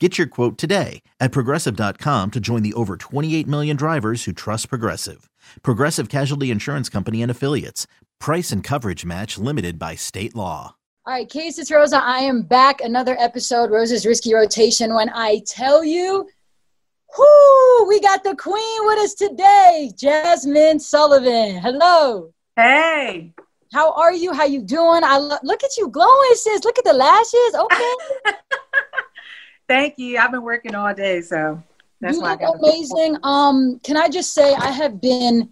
Get your quote today at progressive.com to join the over 28 million drivers who trust Progressive. Progressive Casualty Insurance Company and Affiliates. Price and coverage match limited by state law. All right, Case, it's Rosa. I am back. Another episode, Rosa's Risky Rotation. When I tell you, whoo, we got the queen with us today, Jazmine Sullivan. Hello. Hey. How are you? How you doing? I lo- look at you glowing, sis. Look at the lashes. Okay. Thank you. I've been working all day, so that's you why look I got amazing. Um, can I just say I have been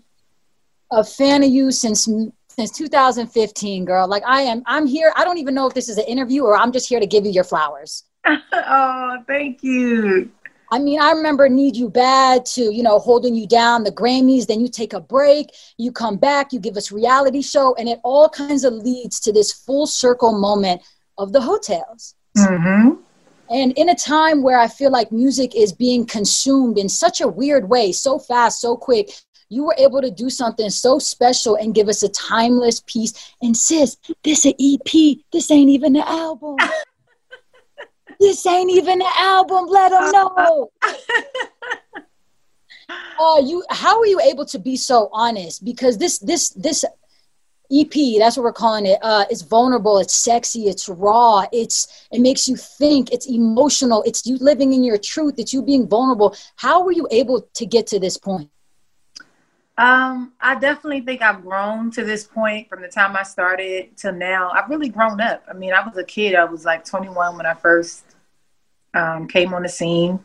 a fan of you since since 2015, girl. Like I am, I'm here. I don't even know if this is an interview or I'm just here to give you your flowers. oh, thank you. I mean, I remember Need You Bad to, you know, holding you down, the Grammys, then you take a break, you come back, you give us reality show, and it all kinds of leads to this full circle moment of the Heaux Tales. Mm-hmm. And in a time where I feel like music is being consumed in such a weird way, so fast, so quick, you were able to do something so special and give us a timeless piece. And sis, this an EP. This ain't even an album. this ain't even an album. Let them know. uh, you, how are you able to be so honest? Because this, this, this EP, that's what we're calling it. Uh, it's vulnerable, it's sexy, it's raw, it's it makes you think, it's emotional, it's you living in your truth, it's you being vulnerable. How were you able to get to this point? Um, I definitely think I've grown to this point from the time I started to now. I've really grown up. I mean, I was a kid. I was like 21 when I first um, came on the scene,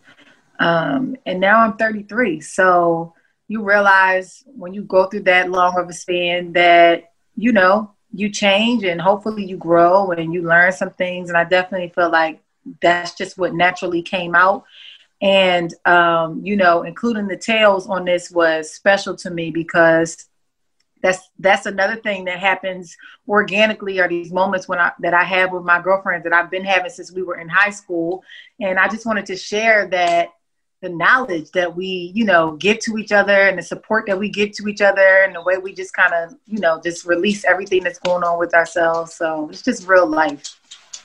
um, and now I'm 33. So you realize when you go through that long of a span that you know, you change and hopefully you grow and you learn some things. And I definitely feel like that's just what naturally came out. And, um, you know, including the tales on this was special to me because that's that's another thing that happens organically are these moments when I that I have with my girlfriends that I've been having since we were in high school. And I just wanted to share that the knowledge that we, you know, give to each other and the support that we give to each other and the way we just kind of, you know, just release everything that's going on with ourselves. So it's just real life.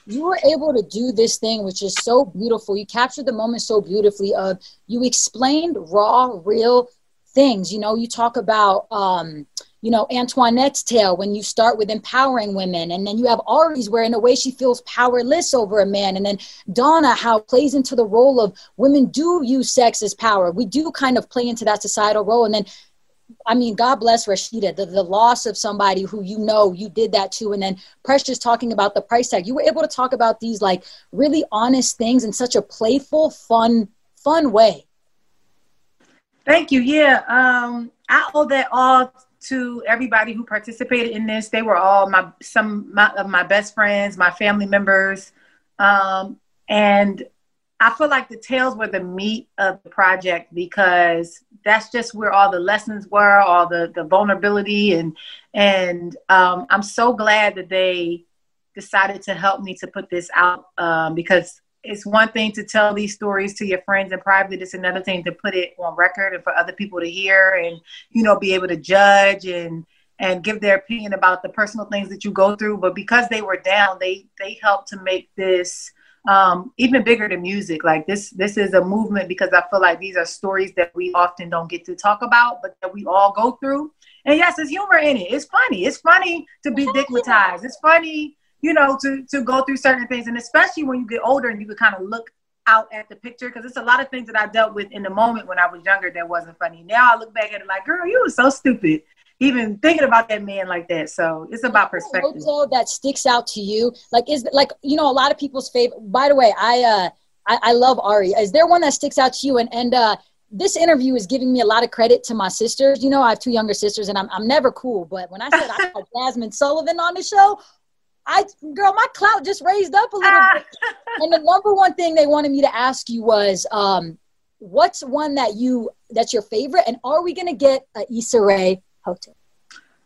You were able to do this thing, which is so beautiful. You captured the moment so beautifully. Of you explained raw, real things. You know, you talk about um, you know, Antoinette's tale when you start with empowering women. And then you have Ari's where in a way she feels powerless over a man. And then Donna, how plays into the role of women do use sex as power. We do kind of play into that societal role. And then I mean, God bless Rashida, the, the loss of somebody who you know you did that to. And then Precious talking about the price tag. You were able to talk about these like really honest things in such a playful, fun, fun way. Thank you. Yeah. Um, I owe that all to everybody who participated in this. They were all my some my, of my best friends, my family members, um, and I feel like the tales were the meat of the project because that's just where all the lessons were, all the the vulnerability, and and um, I'm so glad that they decided to help me to put this out um, because it's one thing to tell these stories to your friends in private it's another thing to put it on record and for other people to hear and you know be able to judge and and give their opinion about the personal things that you go through. But because they were down they they helped to make this um, even bigger than music. Like this this is a movement because i feel like these are stories that we often don't get to talk about but that we all go through. And yes there's humor in it. It's funny. It's funny to be stigmatized it's funny you know, to to go through certain things, and especially when you get older and you can kind of look out at the picture because it's a lot of things that I dealt with in the moment when I was younger that wasn't funny. Now I look back at it like, girl, you were so stupid even thinking about that man like that. So it's about perspective. Hotel that sticks out to you, like is like you know a lot of people's favorite. By the way, I uh I, I love Ari. Is there one that sticks out to you? And and uh, this interview is giving me a lot of credit to my sisters. You know, I have two younger sisters, and I'm I'm never cool. But when I said I had Jazmine Sullivan on the show, I girl, my clout just raised up a little bit. And the number one thing they wanted me to ask you was, um, what's one that you that's your favorite, and are we gonna get a Issa Rae Heaux Tale?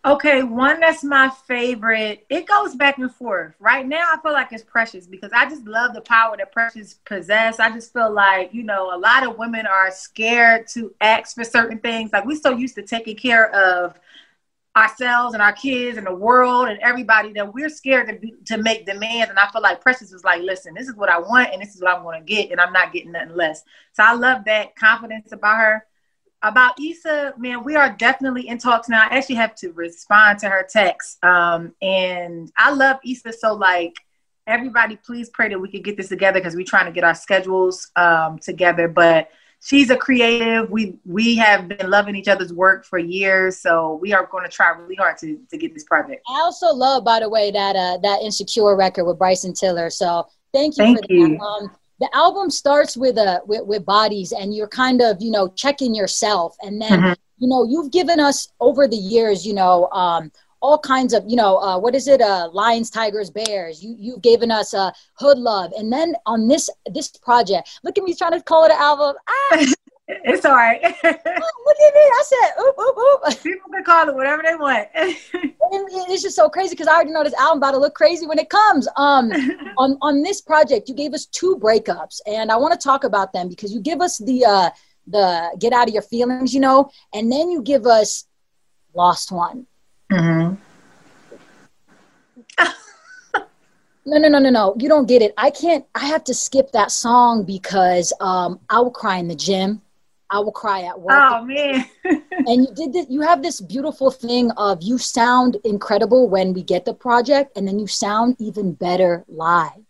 Okay, one that's my favorite. It goes back and forth. Right now, I feel like it's Precious because I just love the power that Precious possess. I just feel like you know a lot of women are scared to ask for certain things. Like we're so used to taking care of ourselves and our kids and the world and everybody that we're scared to be, to make demands. And I feel like Precious was like, listen, this is what I want and this is what I'm going to get, and I'm not getting nothing less. So I love that confidence about her about Issa, man, we are definitely in talks now. I actually have to respond to her text. Um, and I love Issa. So like everybody, please pray that we can get this together because we're trying to get our schedules um, together. But she's a creative. We we have been loving each other's work for years. So we are going to try really hard to, to get this project. I also love, by the way, that uh, that insecure record with Bryson Tiller. So thank you thank for you. that. Um, the album starts with a with, with, bodies and you're kind of you know checking yourself and then mm-hmm. you know you've given us over the years you know um all kinds of you know uh, what is it uh lions tigers bears you you've given us uh hood love and then on this this project look at me trying to call it an album ah! It's all right. oh, look at me. I said, oop, oop, oop. People can call it whatever they want. it's just so crazy because I already know this album about to look crazy when it comes. Um, on, on this project, you gave us two breakups, and I want to talk about them because you give us the uh, the get out of your feelings, you know, and then you give us lost one. Mm-hmm. No, no, no, no, no. You don't get it. I can't. I have to skip that song because um, I will cry in the gym. I will cry at work. Oh man. and you did this, you have this beautiful thing of you sound incredible when we get the project and then you sound even better live.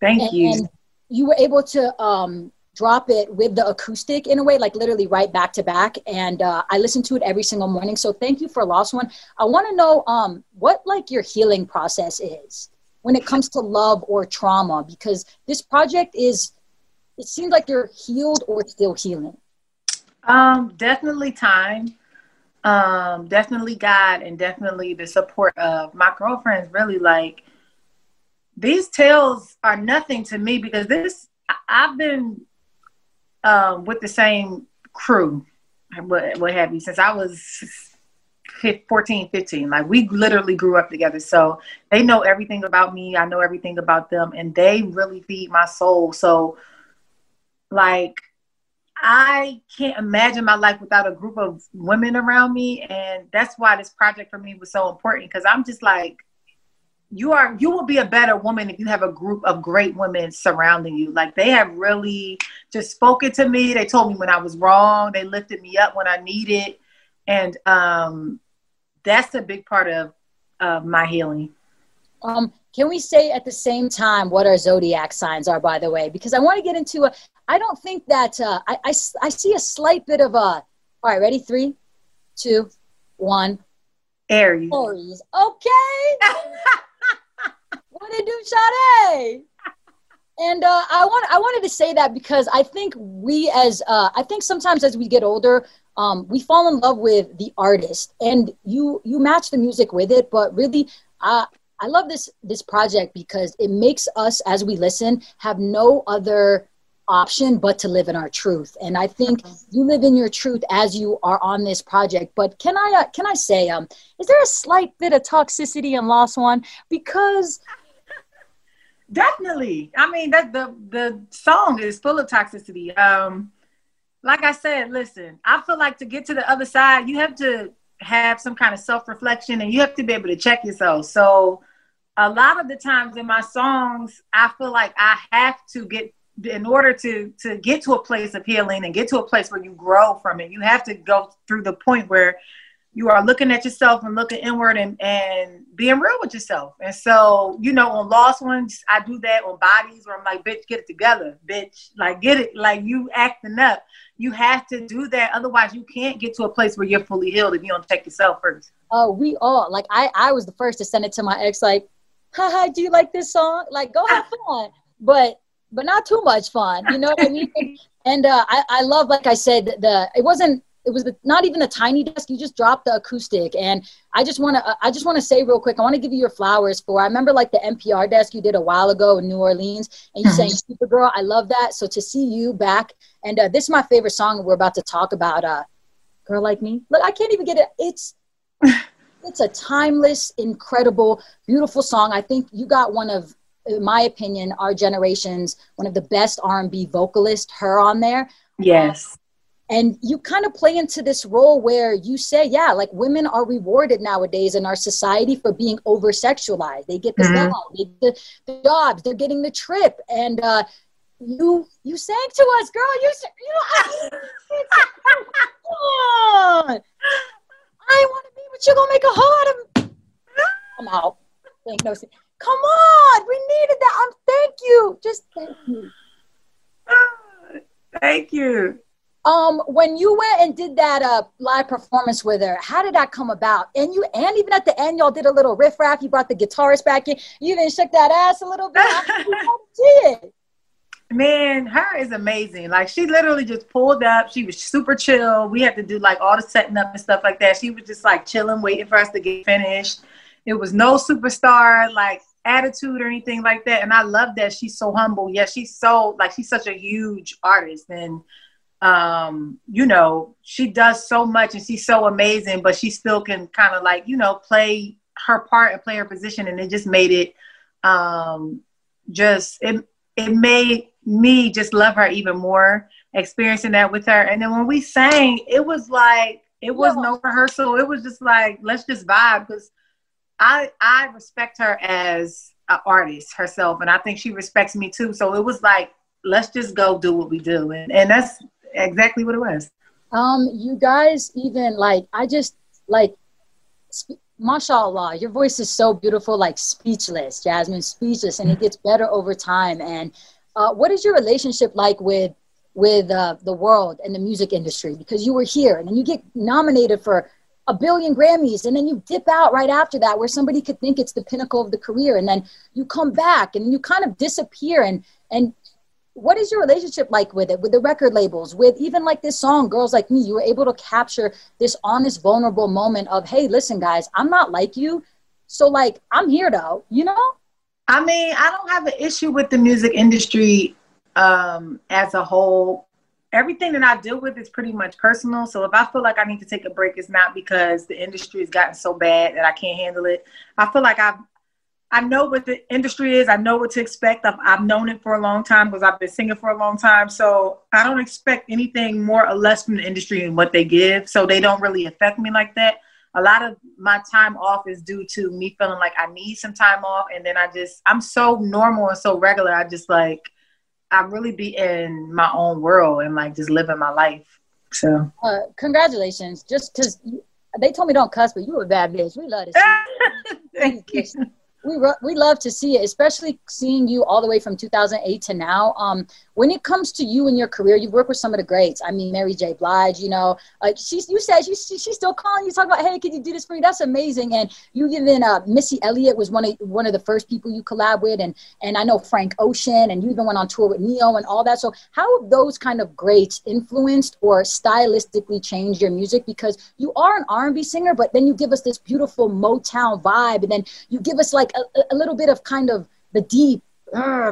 Thank and, you. And you were able to um, drop it with the acoustic in a way, like literally right back to back. And uh, I listen to it every single morning. So thank you for Lost One. I want to know um, what like your healing process is when it comes to love or trauma, because this project is it seems like you're healed or still healing. Um, definitely time. Um, definitely God and definitely the support of my girlfriends really like these tales are nothing to me because this I've been um, with the same crew, what, what have you, since I was 14, 15. Like we literally grew up together. So they know everything about me. I know everything about them and they really feed my soul. So like I can't imagine my life without a group of women around me. And that's why this project for me was so important because I'm just like, you are you will be a better woman if you have a group of great women surrounding you like they have really just spoken to me they told me when i was wrong they lifted me up when i needed and um that's a big part of of my healing um can we say at the same time what our zodiac signs are by the way because i want to get into a I don't think that uh, I, I, I see a slight bit of a. All right, ready? Three, two, one. Aries. Aries. Okay. what do, Sade? And uh, I want I wanted to say that because I think we as uh, I think sometimes as we get older, um, we fall in love with the artist, and you you match the music with it. But really, uh, I love this this project because it makes us as we listen have no other option but to live in our truth and i think you live in your truth as you are on this project but can i uh, can i say um is there a slight bit of toxicity in lost one because definitely. I mean that the the song is full of toxicity. Um like i said listen i feel like to get to the other side you have to have some kind of self-reflection and you have to be able to check yourself. So a lot of the times in my songs i feel like i have to get in order to to get to a place of healing and get to a place where you grow from it you have to go through the point where you are looking at yourself and looking inward and, and being real with yourself. And so, you know, on Lost Ones, I do that on bodies where I'm like, bitch, get it together, bitch. Like, get it, like you acting up. You have to do that. Otherwise, you can't get to a place where you're fully healed if you don't check yourself first. Oh, we all like I, I was the first to send it to my ex, like, haha, do you like this song? Like, go have fun. But but not too much fun. You know what I mean? and uh, I, I love, like I said, the it wasn't it was the, not even a tiny desk. You just dropped the acoustic, and I just want to I just want to say real quick. I want to give you your flowers for. I remember like the NPR desk you did a while ago in New Orleans, and you mm-hmm. sang Supergirl. I love that. So to see you back, and uh, this is my favorite song we're about to talk about. Uh, Girl like me. Look, I can't even get it. It's it's a timeless, incredible, beautiful song. I think you got one of in my opinion, our generation's one of the best R&B vocalists, her on there. Yes and you kind of play into this role where you say yeah like women are rewarded nowadays in our society for being over sexualized they get the mm-hmm. they get the, jobs they're getting the trip. And uh you you sang to us girl. You you know I, I want to be but you're gonna make a hoe out of I'm out. Thank no come on. We needed that. I'm thank you. Just thank you. Thank you um, when you went and did that uh, live performance with her, how did that come about? And you, and even at the end, y'all did a little riff raff. You brought the guitarist back in. You even shook that ass a little bit. did. Man, H.E.R. is amazing. Like she literally just pulled up. She was super chill. We had to do like all the setting up and stuff like that. She was just like chilling, waiting for us to get finished. It was no superstar like attitude or anything like that. And I love that she's so humble. Yeah, she's so like she's such a huge artist and um, you know, she does so much and she's so amazing, but she still can kind of like, you know, play her part and play her position. And it just made it um, just, it, it made me just love her even more, experiencing that with her. And then when we sang, it was like, it was yeah. no rehearsal. It was just like, let's just vibe because I, I respect her as an artist herself. And I think she respects me too. So it was like, let's just go do what we do. And, and that's exactly what it was. Um, you guys even like I just like sp- mashallah, your voice is so beautiful, like speechless, Jazmine, speechless, and it gets better over time. And uh, what is your relationship like with with uh, the world and the music industry? Because you were here, and then you get nominated for a billion Grammys, and then you dip out right after that, where somebody could think it's the pinnacle of the career, and then you come back, and you kind of disappear, and and what is your relationship like with it with the record labels with even like this song girls like me? You were able to capture this honest vulnerable moment of hey listen guys i'm not like you. So like i'm here though you know? I mean i don't have an issue with the music industry um as a whole. Everything that i deal with is pretty much personal. So if i feel like i need to take a break it's not because the industry has gotten so bad that i can't handle it. I feel like i've I know what the industry is. I know what to expect. I've, I've known it for a long time because I've been singing for a long time. So I don't expect anything more or less from the industry and what they give. So they don't really affect me like that. A lot of my time off is due to me feeling like I need some time off. And then I just, I'm so normal and so regular. I just like, I really be in my own world and like just living my life. So, uh, congratulations. Just because they told me don't cuss, but you a bad bitch. We love see Thank you we we love to see it, especially seeing you all the way from 2008 to now. Um, when it comes to you and your career, you work with some of the greats. I mean, Mary J. Blige. You know, like she's you said she's she's still calling you, talking about, hey, can you do this for me? That's amazing. And you even uh, Missy Elliott was one of one of the first people you collab with, and and I know Frank Ocean, and you even went on tour with Ne-Yo and all that. So how have those kind of greats influenced or stylistically changed your music? Because you are an R&B singer, but then you give us this beautiful Motown vibe, and then you give us like a, a little bit of kind of the deep uh,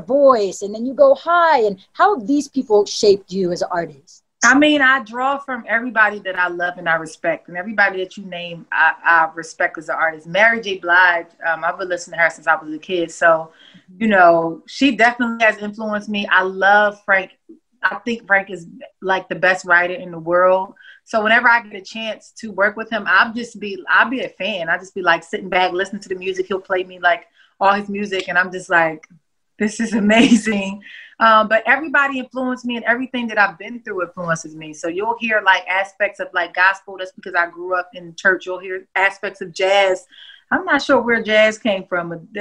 voice and then you go high and how have these people shaped you as an artist I mean, I draw from everybody that I love and I respect, and everybody that you name, I, I respect as an artist. Mary J. Blige, um, I've been listening to her since I was a kid, so you know, she definitely has influenced me. I love Frank. I think Frank is like the best writer in the world. So whenever I get a chance to work with him, I'll just be, I'll be a fan. I just be like sitting back, listening to the music. He'll play me like all his music, and I'm just like, this is amazing. Um, but everybody influenced me and everything that I've been through influences me. So you'll hear like aspects of like gospel. That's because I grew up in church. You'll hear aspects of jazz I'm not sure where jazz came from.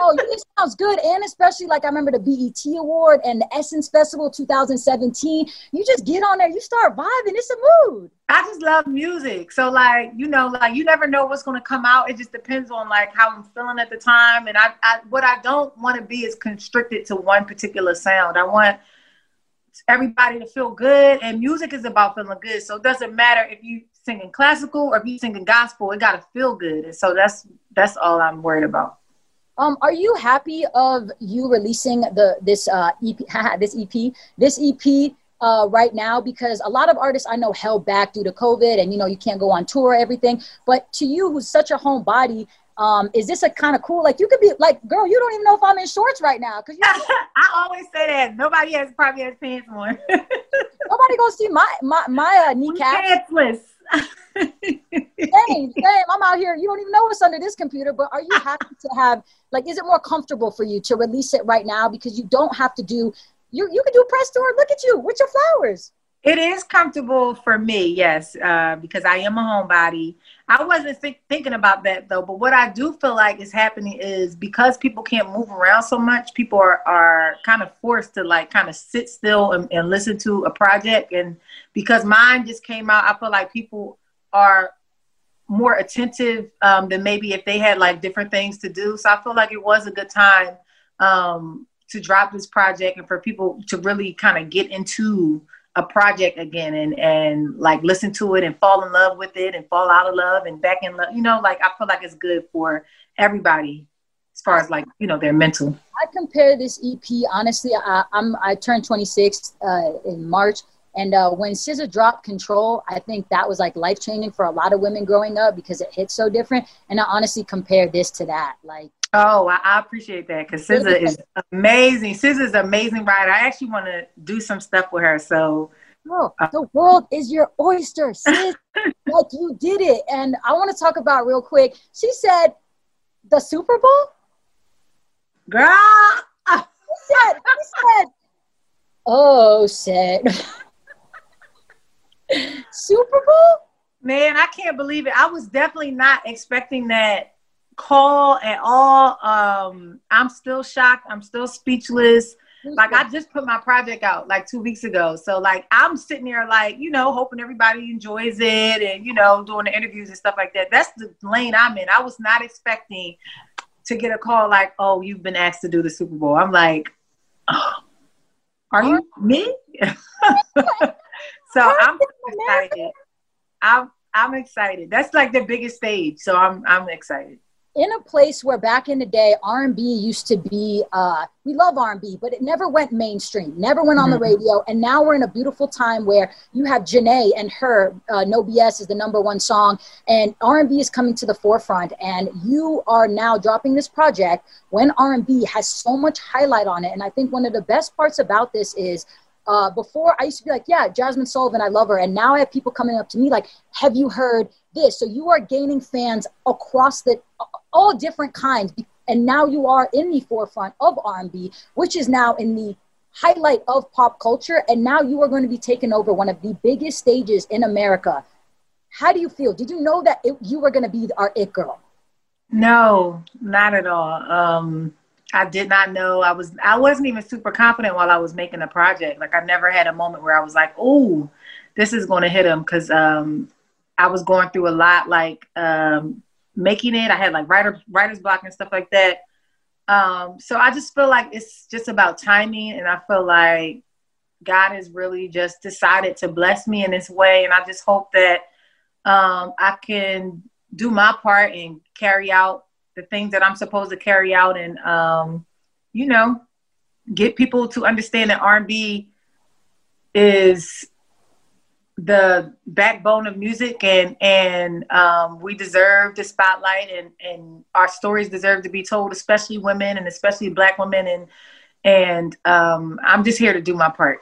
oh, it sounds good, and especially like I remember the BET Award and the Essence Festival 2017. You just get on there, you start vibing. It's a mood. I just love music, so like you know, like you never know what's gonna come out. It just depends on like how I'm feeling at the time, and I, I what I don't want to be is constricted to one particular sound. I want everybody to feel good, and music is about feeling good. So it doesn't matter if you singing classical or if you singing gospel, it got to feel good. And so that's that's all I'm worried about. Um, are you happy of you releasing the this uh, EP this EP this EP uh, right now because a lot of artists I know held back due to COVID and you know you can't go on tour everything. But to you, who's such a homebody, um, is this a kind of cool? Like you could be like, girl, you don't even know if I'm in shorts right now because you. I always say that nobody has probably has pants on. nobody gonna see my my my uh, kneecap. Pantsless same, same. I'm out here. You don't even know what's under this computer, but are you happy to have like is it more comfortable for you to release it right now because you don't have to do you you can do a press tour. Look at you with your flowers. It is comfortable for me, yes, uh, because I am a homebody. I wasn't th- thinking about that though, but what I do feel like is happening is because people can't move around so much, people are, are kind of forced to like kind of sit still and, and listen to a project. And because mine just came out, I feel like people are more attentive um, than maybe if they had like different things to do. So I feel like it was a good time um, to drop this project and for people to really kind of get into a project again and and like listen to it and fall in love with it and fall out of love and back in love you know like i feel like it's good for everybody as far as like you know their mental i compare this ep honestly I, i'm i turned 26 uh, in march and uh, when SZA dropped Control, I think that was like life changing for a lot of women growing up because it hit so different. And I honestly compare this to that. Like Oh, I, I appreciate that because SZA is amazing. SZA is amazing writer. I actually want to do some stuff with her. So, oh, uh, the world is your oyster, sis. like you did it. And I want to talk about real quick. She said, the Super Bowl, girl. He said, he said, oh, said Super Bowl. Man, I can't believe it. I was definitely not expecting that call at all. Um, I'm still shocked. I'm still speechless. Like I just put my project out like two weeks ago. So like I'm sitting there like, you know, hoping everybody enjoys it and, you know, doing the interviews and stuff like that. That's the lane I'm in. I was not expecting to get a call like, oh, you've been asked to do the Super Bowl. I'm like, oh, are you me? so I'm excited. I'm I'm excited. That's like the biggest stage. So I'm I'm excited in a place where back in the day r&b used to be uh, we love r&b but it never went mainstream never went on mm-hmm. the radio and now we're in a beautiful time where you have Jhené and her uh, no bs is the number one song and r&b is coming to the forefront and you are now dropping this project when r&b has so much highlight on it and i think one of the best parts about this is uh, before I used to be like, yeah, Jazmine Sullivan, I love her. And now I have people coming up to me like, have you heard this? So you are gaining fans across the all different kinds. And now you are in the forefront of R&B, which is now in the highlight of pop culture. And now you are going to be taking over one of the biggest stages in America. How do you feel? Did you know that it, you were going to be our it girl? No, not at all. Um, I did not know. I was. I wasn't even super confident while I was making the project. Like I never had a moment where I was like, "Oh, this is going to hit him," because um, I was going through a lot. Like um, making it. I had like writer writer's block and stuff like that. Um, so I just feel like it's just about timing, and I feel like God has really just decided to bless me in this way, and I just hope that um, I can do my part and carry out the things that I'm supposed to carry out, and um, you know, get people to understand that R&B is the backbone of music and and um, we deserve the spotlight and and our stories deserve to be told especially women and especially black women and and um, i'm just here to do my part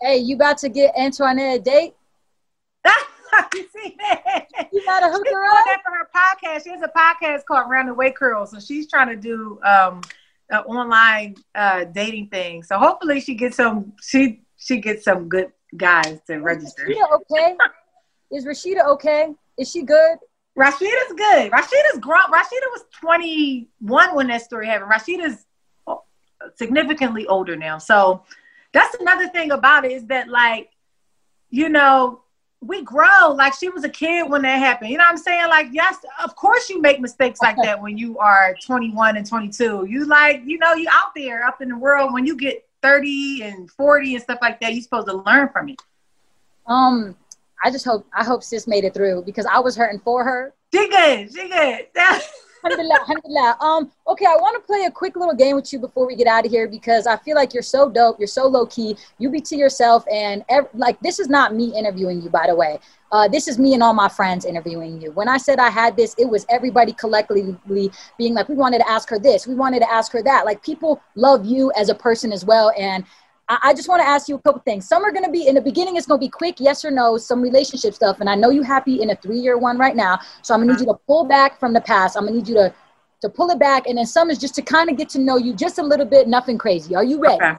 hey you about to get antoinette a date you see that? You gotta hook she's her up. That for her podcast. She has a podcast called Round the Way Curls, so she's trying to do um, an online uh, dating thing. So hopefully she gets some she she gets some good guys to register. Is Rashida okay? Is Rashida okay? Is she good? Rashida's good. Rashida's grown. Rashida was 21 when that story happened. Rashida's oh, significantly older now. So that's another thing about it is that like, you know, we grow like she was a kid when that happened. You know what I'm saying? Like, yes, of course you make mistakes like that when you are 21 and 22. You like, you know, you out there up in the world when you get 30 and 40 and stuff like that, you're supposed to learn from it. Um, I just hope I hope sis made it through because I was hurting for her. She good, she good. alhamdulillah, alhamdulillah. Um, okay, I want to play a quick little game with you before we get out of here because I feel like you're so dope. You're so low key. You be to yourself, and ev- like this is not me interviewing you, by the way. Uh, this is me and all my friends interviewing you. When I said I had this, it was everybody collectively being like, we wanted to ask her this, we wanted to ask her that. Like people love you as a person as well, and I, just want to ask you a couple things. Some are going to be in the beginning. It's going to be quick, yes or no. Some relationship stuff, and I know you happy in a three-year one right now. So I'm going to need you to pull back from the past. I'm going to need you to to pull it back, and then some is just to kind of get to know you just a little bit. Nothing crazy. Are you ready? Okay.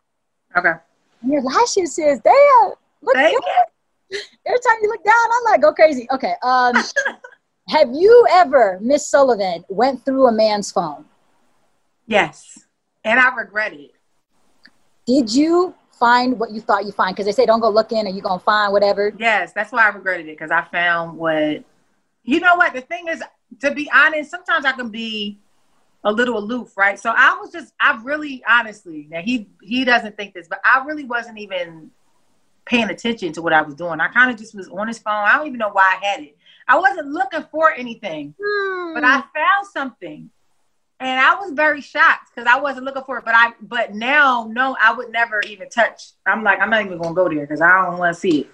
Okay. And your lashes says, "Damn, look Thank good." Every time you look down, I'm like, "Go crazy." Okay. Um, have you ever, Miss Sullivan, went through a man's phone? Yes, and I regret it. Did you find what you thought you find? Because they say don't go looking or you're going to find whatever. Yes, that's why I regretted it because I found what, you know what? The thing is, to be honest, sometimes I can be a little aloof, right? So I was just, I really, honestly, now he he doesn't think this, but I really wasn't even paying attention to what I was doing. I kind of just was on his phone. I don't even know why I had it. I wasn't looking for anything, hmm. but I found something and I was very shocked because I wasn't looking for it. But I, but now, no, I would never even touch. I'm like, I'm not even gonna go there because I don't want to see it.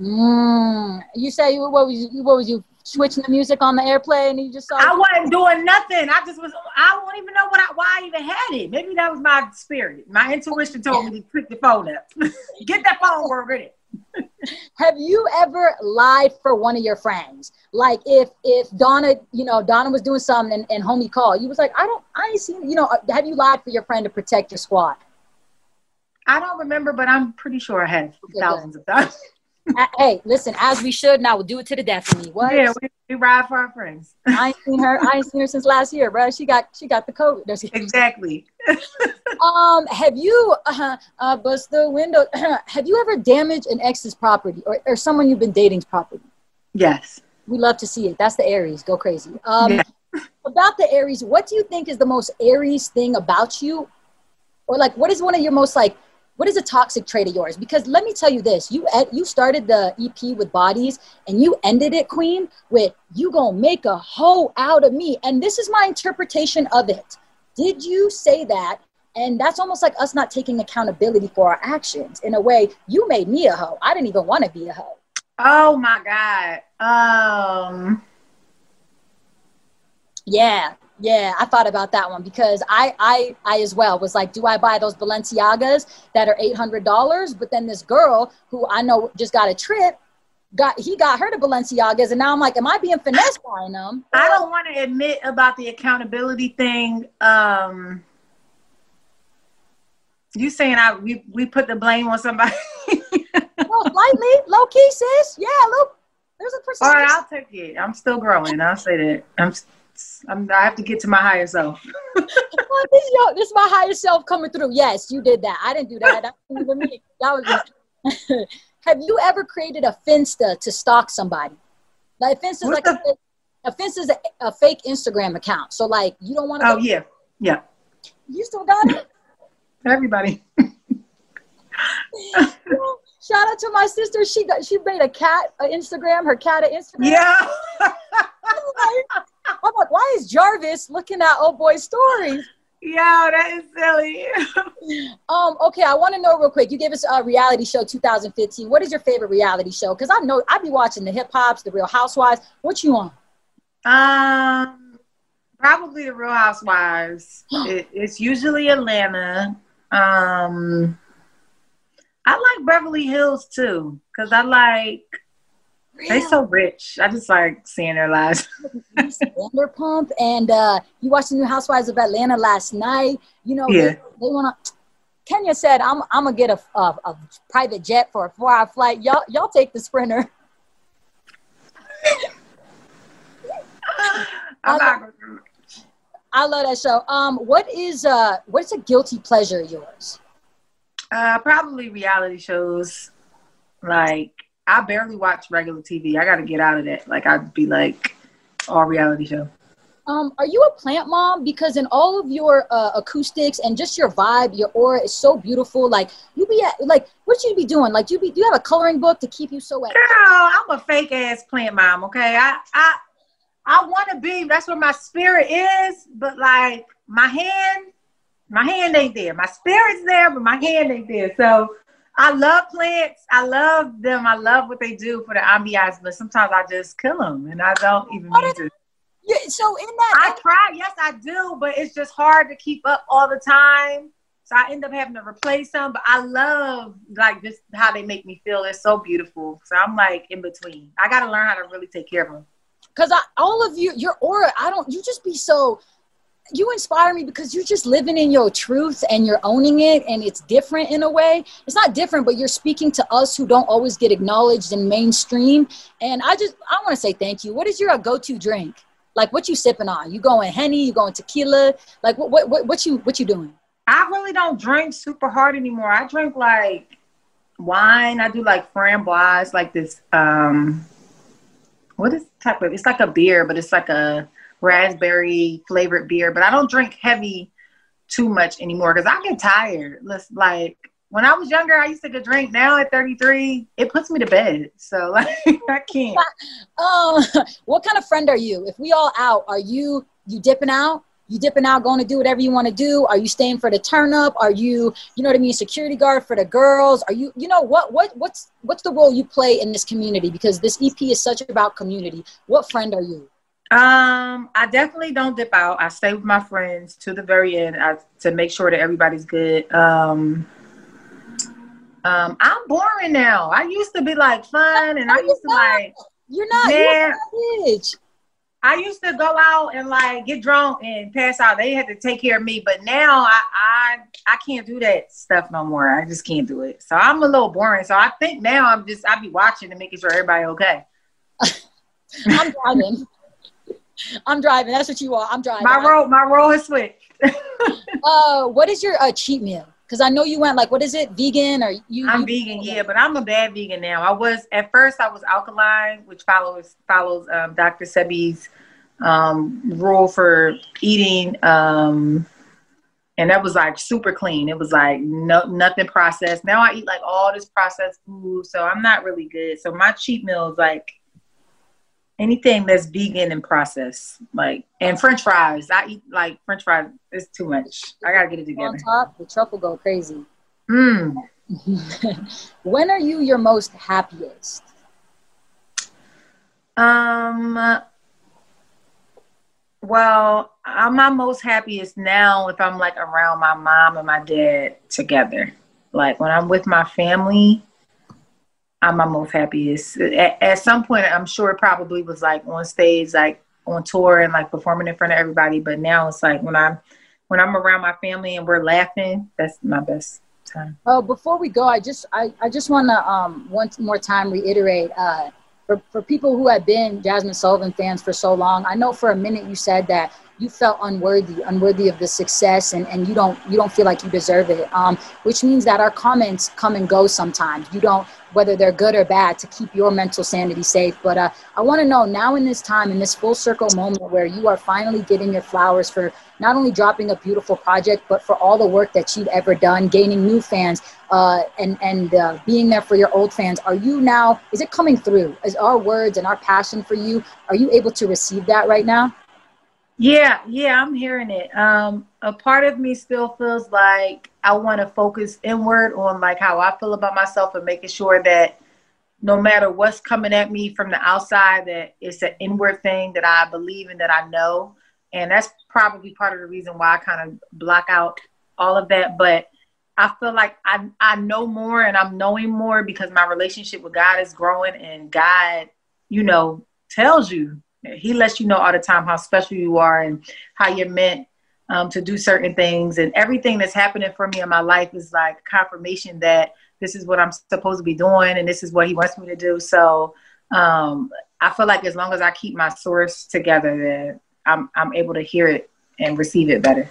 Mm. You say what was you, what was you switching the music on the airplay and you just saw? I wasn't doing nothing. I just was. I don't even know what I, why I even had it. Maybe that was my spirit. My intuition told me to pick the phone up. Get that phone where it. Have you ever lied for one of your friends? Like if if Donna, you know, Donna was doing something and, and homie called, you was like, I don't, I ain't seen, you know, uh, have you lied for your friend to protect your squad? I don't remember, but I'm pretty sure I have okay, thousands good. of times. hey, listen, as we should now, we'll do it to the death of me. What? Yeah, we, we, ride for our friends. I ain't seen her. I ain't seen her since last year, bro. She got she got the COVID. Exactly. um, have you uh, uh bust the window? have you ever damaged an ex's property or, or someone you've been dating's property? Yes. We love to see it. That's the Aries. Go crazy. Um, yeah. about the Aries, what do you think is the most Aries thing about you? Or like, what is one of your most like what is a toxic trait of yours? Because let me tell you this: you at you started the EP with bodies, and you ended it, Queen, with "you gonna make a hoe out of me," and this is my interpretation of it. Did you say that? And that's almost like us not taking accountability for our actions. In a way, you made me a hoe. I didn't even want to be a hoe. Oh my god. Um. Yeah, yeah, I thought about that one because I, I, I as well was like, do I buy those Balenciagas that are eight hundred dollars? But then this girl who I know just got a trip, got he got her the Balenciagas, and now I'm like, am I being finessed buying them? I don't want to admit about the accountability thing. Um, you saying I we we put the blame on somebody? well, slightly, low key, sis. Yeah, look, there's a percentage. All right, I'll take it. I'm still growing. I'll say that. I'm. I'm, i have to get to my higher self. this, is this is my higher self coming through. Yes, you did that. I didn't do that. That was me. That was just, have you ever created a Finsta to stalk somebody? Like Finsta like the- a, a Finsta is a, a, fake Instagram account. So like you don't want to. Oh yeah, yeah. You still got it. Everybody. Shout out to my sister. She got she made a cat a Instagram. Her cat an Instagram. Yeah. I'm like, why is Jarvis looking at old boy stories? Yeah, that is silly. um, okay, I want to know real quick. You gave us a reality show 2015. What is your favorite reality show? Because I know I'd be watching the hip hops, the Real Housewives. What you on? Um, probably the Real Housewives. it, it's usually Atlanta. Um, I like Beverly Hills too, because I like they're so rich. I just like seeing their lives. Vanderpump, and uh, you watched the new Housewives of Atlanta last night. You know, Yeah. they, they want to. Kenya said, "I'm I'm gonna get a, a, a private jet for a four hour flight. Y'all y'all take the Sprinter." I'm not I love that show. Um, what is uh what's a guilty pleasure of yours? Uh, probably reality shows. Like I barely watch regular TV. I got to get out of that. Like I'd be like all reality show. Um, are you a plant mom? Because in all of your uh, acoustics and just your vibe, your aura is so beautiful. Like you be at, like, what you be doing? Like you be, do you have a coloring book to keep you so at? Girl, I'm a fake ass plant mom. Okay, I I I want to be. That's where my spirit is. But like my hand, my hand ain't there. My spirit's there, but my hand ain't there. So I love plants. I love them. I love what they do for the ambiance. But sometimes I just kill them, and I don't even mean to. Yeah, so in that I try, yes, I do, but it's just hard to keep up all the time. So I end up having to replace them. But I love like just how they make me feel. It's so beautiful. So I'm like in between. I got to learn how to really take care of them. Because all of you, your aura, I don't. You just be so. You inspire me because you're just living in your truth and you're owning it, and it's different in a way. It's not different, but you're speaking to us who don't always get acknowledged in mainstream. And I just, I want to say thank you. What is your go-to drink? Like what you sipping on? You going henny? You going tequila? Like what, what, what, what you, what you doing? I really don't drink super hard anymore. I drink like wine. I do like framboise, like this. Um, what is type of? It's like a beer, but it's like a raspberry flavored beer. But I don't drink heavy too much anymore because I get tired. Let's like when I was younger, I used to get drink. Now at 33, it puts me to bed. So like I can't. Um, what kind of friend are you? If we all out, are you you dipping out? You dipping out, going to do whatever you want to do? Are you staying for the turn up? Are you, you know what I mean, security guard for the girls? Are you, you know, what what what's what's the role you play in this community? Because this EP is such about community. What friend are you? Um, I definitely don't dip out. I stay with my friends to the very end I, to make sure that everybody's good. Um, um, I'm boring now. I used to be like fun, and I used to like. You're not. Yeah. You're not. I used to go out and like get drunk and pass out. They had to take care of me, but now I I I can't do that stuff no more. I just can't do it. So I'm a little boring. So I think now I'm just I be watching and making sure everybody okay. I'm driving. I'm driving. That's what you are. I'm driving. My role my role has switched. Uh, what is your uh, cheat meal? Because I know you went like, what is it, vegan or you? I'm you- vegan, yeah, but I'm a bad vegan now. I was at first I was alkaline, which follows follows um, Dr. Sebi's um, rule for eating, um, and that was like super clean. It was like no nothing processed. Now I eat like all this processed food, so I'm not really good. So my cheat meal is like anything that's vegan and processed, like and French fries. I eat like French fries. It's too much. I gotta get it together. on top, the truffle go crazy. Mm. when are you your most happiest? Um. Well, I'm my most happiest now if I'm like around my mom and my dad together. Like when I'm with my family, I'm my most happiest. At, at some point, I'm sure it probably was like on stage, like on tour and like performing in front of everybody. But now it's like when I'm when I'm around my family and we're laughing, that's my best time. Oh, before we go, I just I, I just want to um once more time reiterate uh for, for people who have been Jazmine Sullivan fans for so long. I know for a minute you said that you felt unworthy, unworthy of the success, and, and you don't you don't feel like you deserve it. Um, which means that our comments come and go sometimes. You don't whether they're good or bad to keep your mental sanity safe. But uh, I want to know now in this time, in this full circle moment where you are finally getting your flowers for not only dropping a beautiful project, but for all the work that you've ever done, gaining new fans, uh, and and uh, being there for your old fans. Are you now? Is it coming through? Is our words and our passion for you? Are you able to receive that right now? Yeah, yeah, I'm hearing it. Um, a part of me still feels like I want to focus inward on like how I feel about myself and making sure that no matter what's coming at me from the outside, that it's an inward thing that I believe in, that I know. And that's probably part of the reason why I kind of block out all of that. But I feel like I, I know more and I'm knowing more because my relationship with God is growing and God you know, tells you. He lets you know all the time how special you are and how you're meant um, to do certain things. And everything that's happening for me in my life is like confirmation that this is what I'm supposed to be doing and this is what he wants me to do. So um, I feel like as long as I keep my source together, then I'm, I'm able to hear it and receive it better.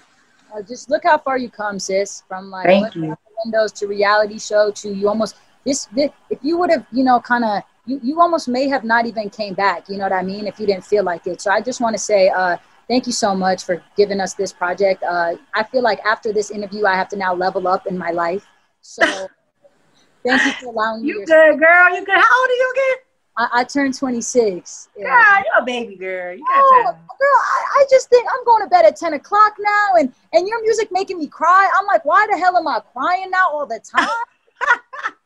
Uh, just look how far you come, sis. From like Thank you. windows to reality show to you almost this, this if you would have you know kind of you, you almost may have not even came back you know what i mean if you didn't feel like it so i just want to say uh, thank you so much for giving us this project uh, i feel like after this interview i have to now level up in my life so thank you for allowing me you good girl you good how old are you again I, I turned 26. Yeah, girl, you're a baby girl. You got oh, girl, I, I, just think I'm going to bed at 10 o'clock now, and and your music making me cry. I'm like, why the hell am I crying now all the time?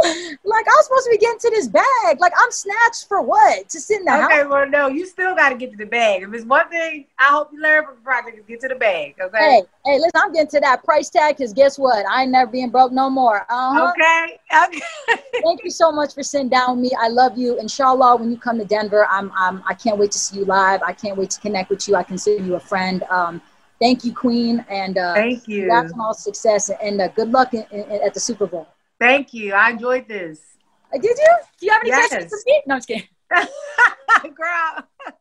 like I was supposed to be getting to this bag. Like I'm snatched for what? To sit in the okay, house. Okay, well no, you still got to get to the bag. If it's one thing, I hope you learn from the project is get to the bag. Okay. Hey, hey, listen, I'm getting to that price tag because guess what? I ain't never being broke no more. Uh-huh. Okay. Okay. Thank you so much for sitting down with me. I love you. Inshallah, when you come to Denver, I'm, I'm I can't wait to see you live. I can't wait to connect with you. I consider you a friend. Um, thank you, Queen, and uh, thank you. On all success and uh, good luck in, in, at the Super Bowl. Thank you. I enjoyed this. Did you? Do you have any yes. questions for me? No, I'm just kidding. Girl.